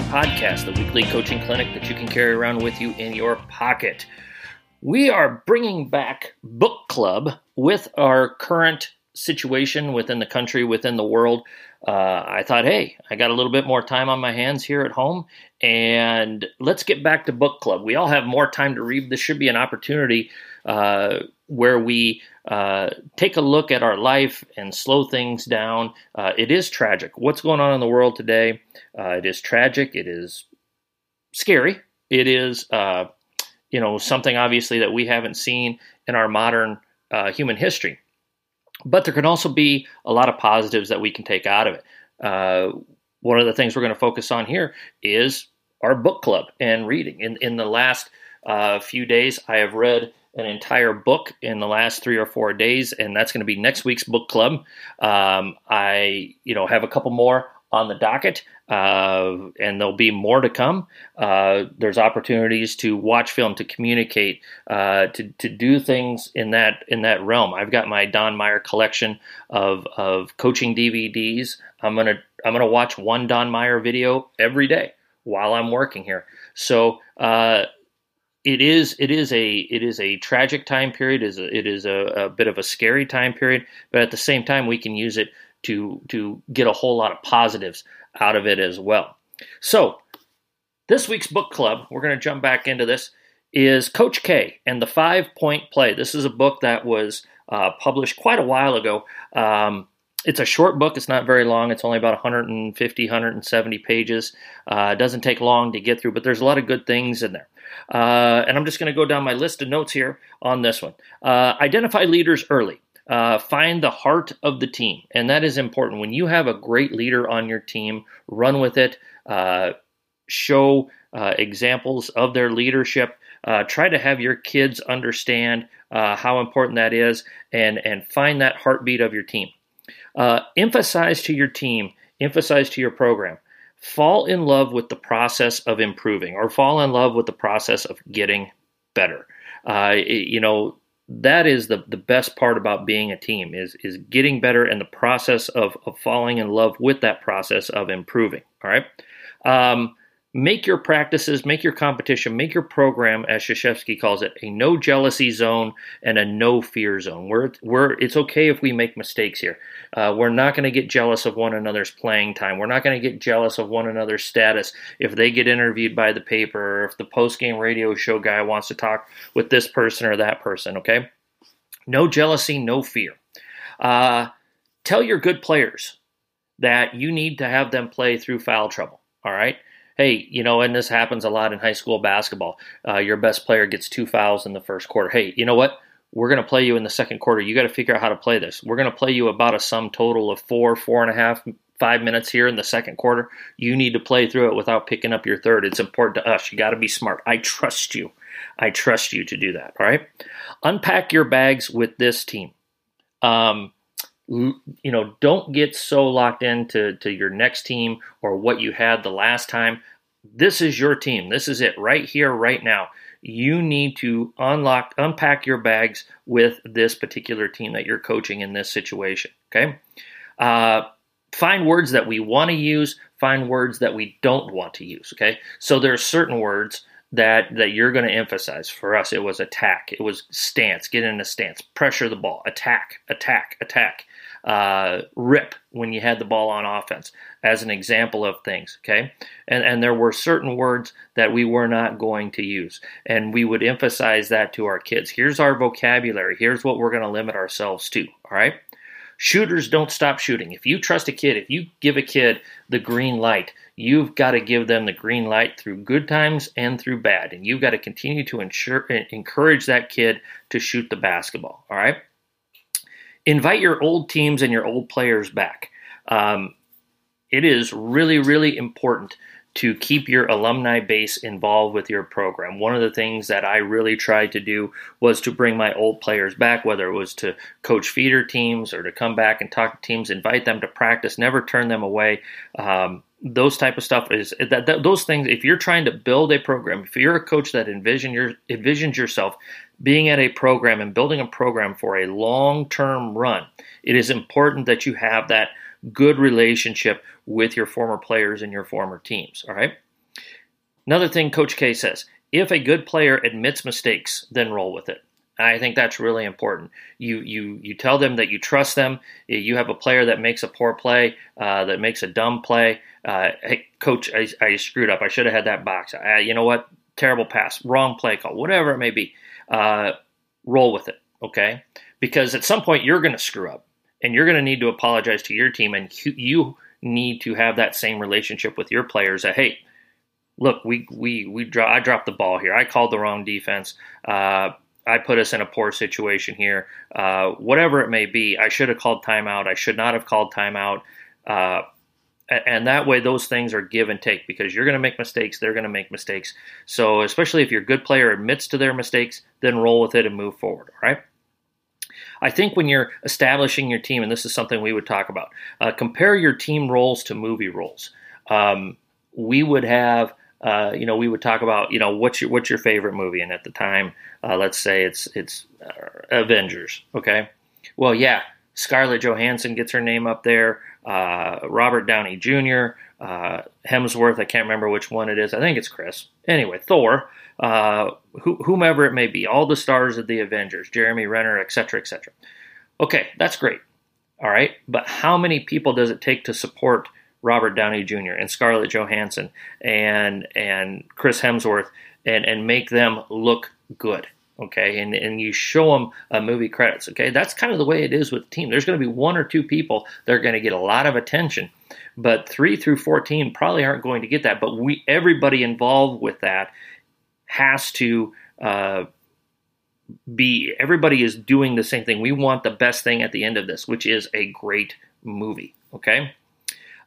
podcast, the weekly coaching clinic that you can carry around with you in your pocket. We are bringing back book club with our current situation within the country, within the world. Uh, I thought, hey, I got a little bit more time on my hands here at home, and let's get back to book club. We all have more time to read. This should be an opportunity uh, where we uh, take a look at our life and slow things down. Uh, it is tragic. What's going on in the world today? Uh, it is tragic. It is scary. It is, uh, you know, something obviously that we haven't seen in our modern uh, human history. But there can also be a lot of positives that we can take out of it. Uh, one of the things we're going to focus on here is our book club and reading. In in the last few days, I have read an entire book in the last three or four days, and that's going to be next week's book club. Um, I, you know, have a couple more on the docket, uh, and there'll be more to come. Uh, there's opportunities to watch film, to communicate, uh, to to do things in that in that realm. I've got my Don Meyer collection of of coaching DVDs. I'm gonna I'm gonna watch one Don Meyer video every day while I'm working here. So uh, it is it is a it is a tragic time period. It is a, it is a, a, bit of a scary time period, but at the same time, we can use it to to get a whole lot of positives out of it as well. So, this week's book club, we're going to jump back into this, is Coach K and the Five Point Play. This is a book that was uh, published quite a while ago. Um, it's a short book. It's not very long. It's only about 150, 170 pages. Uh, it doesn't take long to get through, but there's a lot of good things in there. Uh, and I'm just going to go down my list of notes here on this one. Uh, identify leaders early. Uh, find the heart of the team, and that is important. When you have a great leader on your team, run with it. Uh, show uh, examples of their leadership. Uh, try to have your kids understand how important that is, and and find that heartbeat of your team. emphasize to your team. Emphasize to your program fall in love with the process of improving or fall in love with the process of getting better. Uh, it, you know, that is the, the best part about being a team is, is getting better and the process of, of falling in love with that process of improving. All right. Um, make your practices, make your competition, make your program, as Krzyzewski calls it, a no jealousy zone and a no fear zone. We're, we're, it's okay if we make mistakes here. Uh, we're not going to get jealous of one another's playing time. We're not going to get jealous of one another's status if they get interviewed by the paper or if the post game radio show guy wants to talk with this person or that person, okay? No jealousy, no fear. Uh, tell your good players that you need to have them play through foul trouble, all right? Hey, you know, and this happens a lot in high school basketball. Uh, your best player gets two fouls in the first quarter. Hey, you know what? We're going to play you in the second quarter. You got to figure out how to play this. We're going to play you about a sum total of four, four and a half, five minutes here in the second quarter. You need to play through it without picking up your third. It's important to us. You got to be smart. I trust you. I trust you to do that. All right. Unpack your bags with this team. Um, you know, don't get so locked into to your next team or what you had the last time. This is your team. This is it right here, right now. You need to unlock, unpack your bags with this particular team that you're coaching in this situation. Okay. Uh, find words that we want to use. Find words that we don't want to use. Okay. So there are certain words that that you're going to emphasize. For us, it was attack. It was stance. Get in a stance. Pressure the ball. Attack. Attack. Attack uh, rip when you had the ball on offense, as an example of things. Okay, and and there were certain words that we were not going to use, and we would emphasize that to our kids. Here's our vocabulary. Here's what we're going to limit ourselves to. All right. Shooters don't stop shooting. If you trust a kid, if you give a kid the green light, you've got to give them the green light through good times and through bad. And you've got to continue to ensure, encourage that kid to shoot the basketball. All right invite your old teams and your old players back. Um, it is really, really important to keep your alumni base involved with your program. One of the things that I really tried to do was to bring my old players back, whether it was to coach feeder teams or to come back and talk to teams, invite them to practice, never turn them away. Um, those type of stuff is that, that, those things. If you're trying to build a program, if you're a coach that envision your envisions yourself being at a program and building a program for a long term run, it is important that you have that good relationship with your former players and your former teams. All right. Another thing Coach K says if a good player admits mistakes, then roll with it. I think that's really important. You you you tell them that you trust them. You have a player that makes a poor play, uh, that makes a dumb play. Uh, hey, coach, I, I, screwed up. I should have had that box. I, you know what? Terrible pass, wrong play call, whatever it may be. Uh, roll with it, okay? Because at some point you're going to screw up, and you're going to need to apologize to your team, and you need to have that same relationship with your players. That hey, look, we we we draw. I dropped the ball here. I called the wrong defense. Uh, I put us in a poor situation here. Uh, whatever it may be, I should have called timeout. I should not have called timeout. Uh, and that way, those things are give and take because you're going to make mistakes. They're going to make mistakes. So, especially if your good player admits to their mistakes, then roll with it and move forward. All right. I think when you're establishing your team, and this is something we would talk about, uh, compare your team roles to movie roles. Um, we would have uh, you know, we would talk about, you know, what's your what's your favorite movie? And at the time, uh, let's say it's it's uh, Avengers. Okay, well, yeah, Scarlett Johansson gets her name up there. Uh, Robert Downey Jr., uh, Hemsworth. I can't remember which one it is. I think it's Chris. Anyway, Thor. whomever it may be, all the stars of the Avengers, Jeremy Renner, etc., etc. Okay, that's great. All right, but how many people does it take to support Robert Downey Jr. and Scarlett Johansson and and Chris Hemsworth and and make them look good. Okay, and and you show them uh, movie credits. Okay, that's kind of the way it is with the team. There's going to be one or two people that are going to get a lot of attention, but three through fourteen probably aren't going to get that. But we everybody involved with that has to. Uh, be everybody is doing the same thing. We want the best thing at the end of this, which is a great movie. Okay.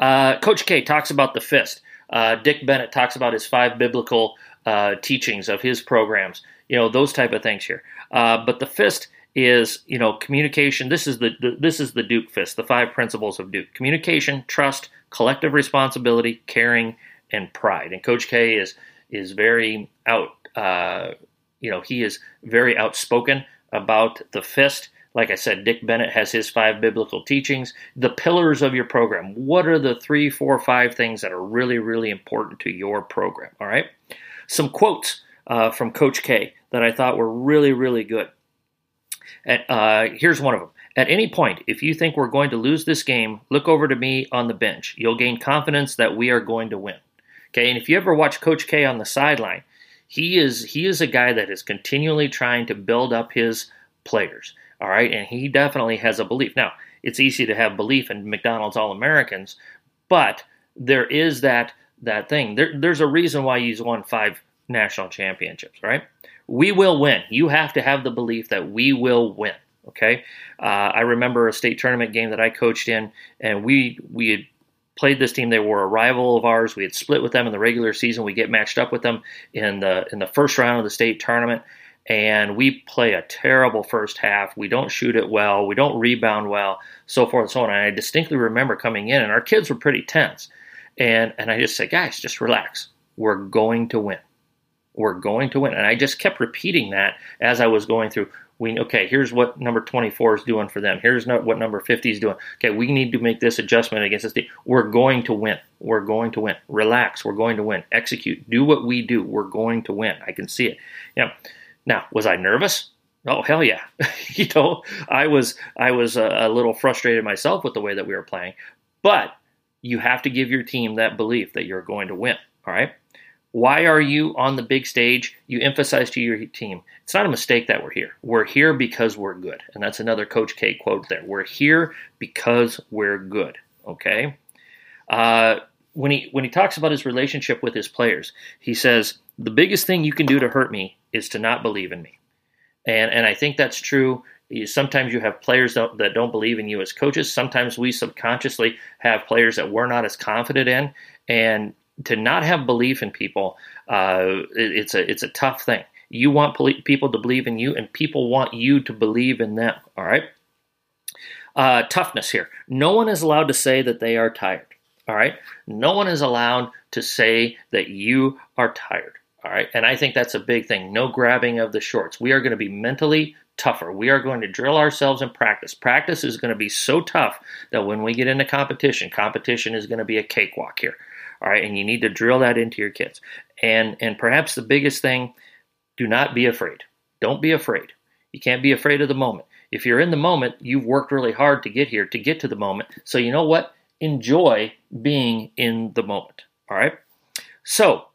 Uh, Coach K talks about the fist. Uh, Dick Bennett talks about his five biblical uh, teachings of his programs. You know those type of things here. Uh, but the fist is you know communication. This is the, the, this is the Duke fist. The five principles of Duke: communication, trust, collective responsibility, caring, and pride. And Coach K is is very out. Uh, you know he is very outspoken about the fist like I said, Dick Bennett has his five biblical teachings. The pillars of your program. What are the three, four, five things that are really, really important to your program? All right. Some quotes uh, from Coach K that I thought were really, really good. At, uh, here's one of them. At any point, if you think we're going to lose this game, look over to me on the bench. You'll gain confidence that we are going to win. Okay, and if you ever watch Coach K on the sideline, he is he is a guy that is continually trying to build up his players. All right, and he definitely has a belief. Now, it's easy to have belief in McDonald's All Americans, but there is that that thing. There, there's a reason why he's won five national championships, right? We will win. You have to have the belief that we will win. Okay, uh, I remember a state tournament game that I coached in, and we we had played this team. They were a rival of ours. We had split with them in the regular season. We get matched up with them in the in the first round of the state tournament, and we play a terrible first half. We don't shoot it well. We don't rebound well, so forth and so on. And I distinctly remember coming in, and our kids were pretty tense. And, and I just said, guys, just relax. We're going to win. We're going to win. And I just kept repeating that as I was going through. We okay. Here's what number 24 is doing for them. Here's what number 50 is doing. Okay, we need to make this adjustment against this team. We're going to win. We're going to win. Relax. We're going to win. Execute. Do what we do. We're going to win. I can see it. Yeah. Now, was I nervous? Oh hell yeah! you know, I was I was a, a little frustrated myself with the way that we were playing, but you have to give your team that belief that you're going to win. All right. Why are you on the big stage? You emphasize to your team. It's not a mistake that we're here. We're here because we're good. And that's another Coach K quote there. We're here because we're good. Okay. Uh, when he when he talks about his relationship with his players, he says the biggest thing you can do to hurt me is to not believe in me. And, and I think that's true. Sometimes you have players that don't believe in you as coaches. Sometimes we subconsciously have players that we're not as confident in. And to not have belief in people, uh, it's a it's a tough thing. You want people to believe in you, and people want you to believe in them. All right. Uh, toughness here. No one is allowed to say that they are tired. All right. No one is allowed to say that you are tired. All right. And I think that's a big thing. No grabbing of the shorts. We are going to be mentally tougher. We are going to drill ourselves in practice. Practice is going to be so tough that when we get into competition, competition is going to be a cakewalk here. All right, and you need to drill that into your kids. And and perhaps the biggest thing, do not be afraid. Don't be afraid. You can't be afraid of the moment. If you're in the moment, you've worked really hard to get here, to get to the moment. So you know what? Enjoy being in the moment. All right. So,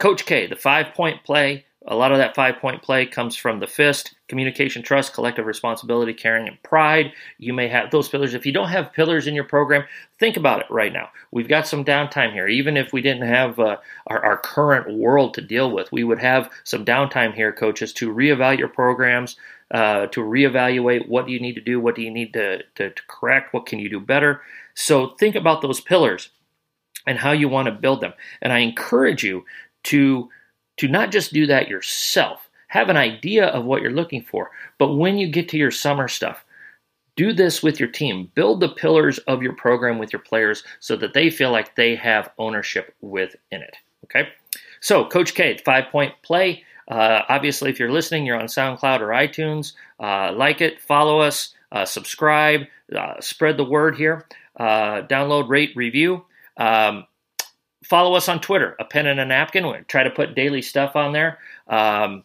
Coach K, the five point play, a lot of that five point play comes from the fist, communication, trust, collective responsibility, caring, and pride. You may have those pillars. If you don't have pillars in your program, think about it right now. We've got some downtime here. Even if we didn't have uh, our, our, current world to deal with, we would have some downtime here, coaches, to reevaluate your programs, uh, to reevaluate what do you need to do, what do you need to, to, to correct, what can you do better. So think about those pillars and how you want to build them. And I encourage you to to not just do that yourself, have an idea of what you're looking for, but when you get to your summer stuff, do this with your team. Build the pillars of your program with your players so that they feel like they have ownership within it. Okay? So, Coach K, five point play. Uh, obviously, if you're listening, you're on SoundCloud or iTunes. Uh, like it, follow us, uh, subscribe, uh, spread the word here. Uh, download, rate, review. Um, follow us on Twitter, a pen and a napkin. We try to put daily stuff on there. Um,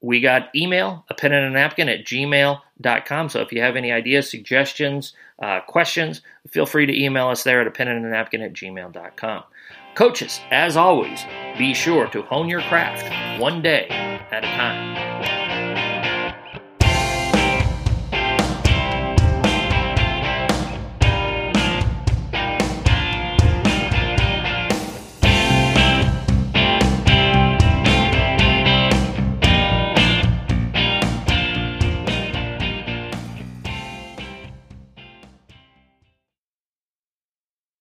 we got email, a pen and a napkin at gmail.com. So if you have any ideas, suggestions, uh, questions, feel free to email us there at a pen and a napkin at gmail.com. Coaches, as always, be sure to hone your craft one day at a time.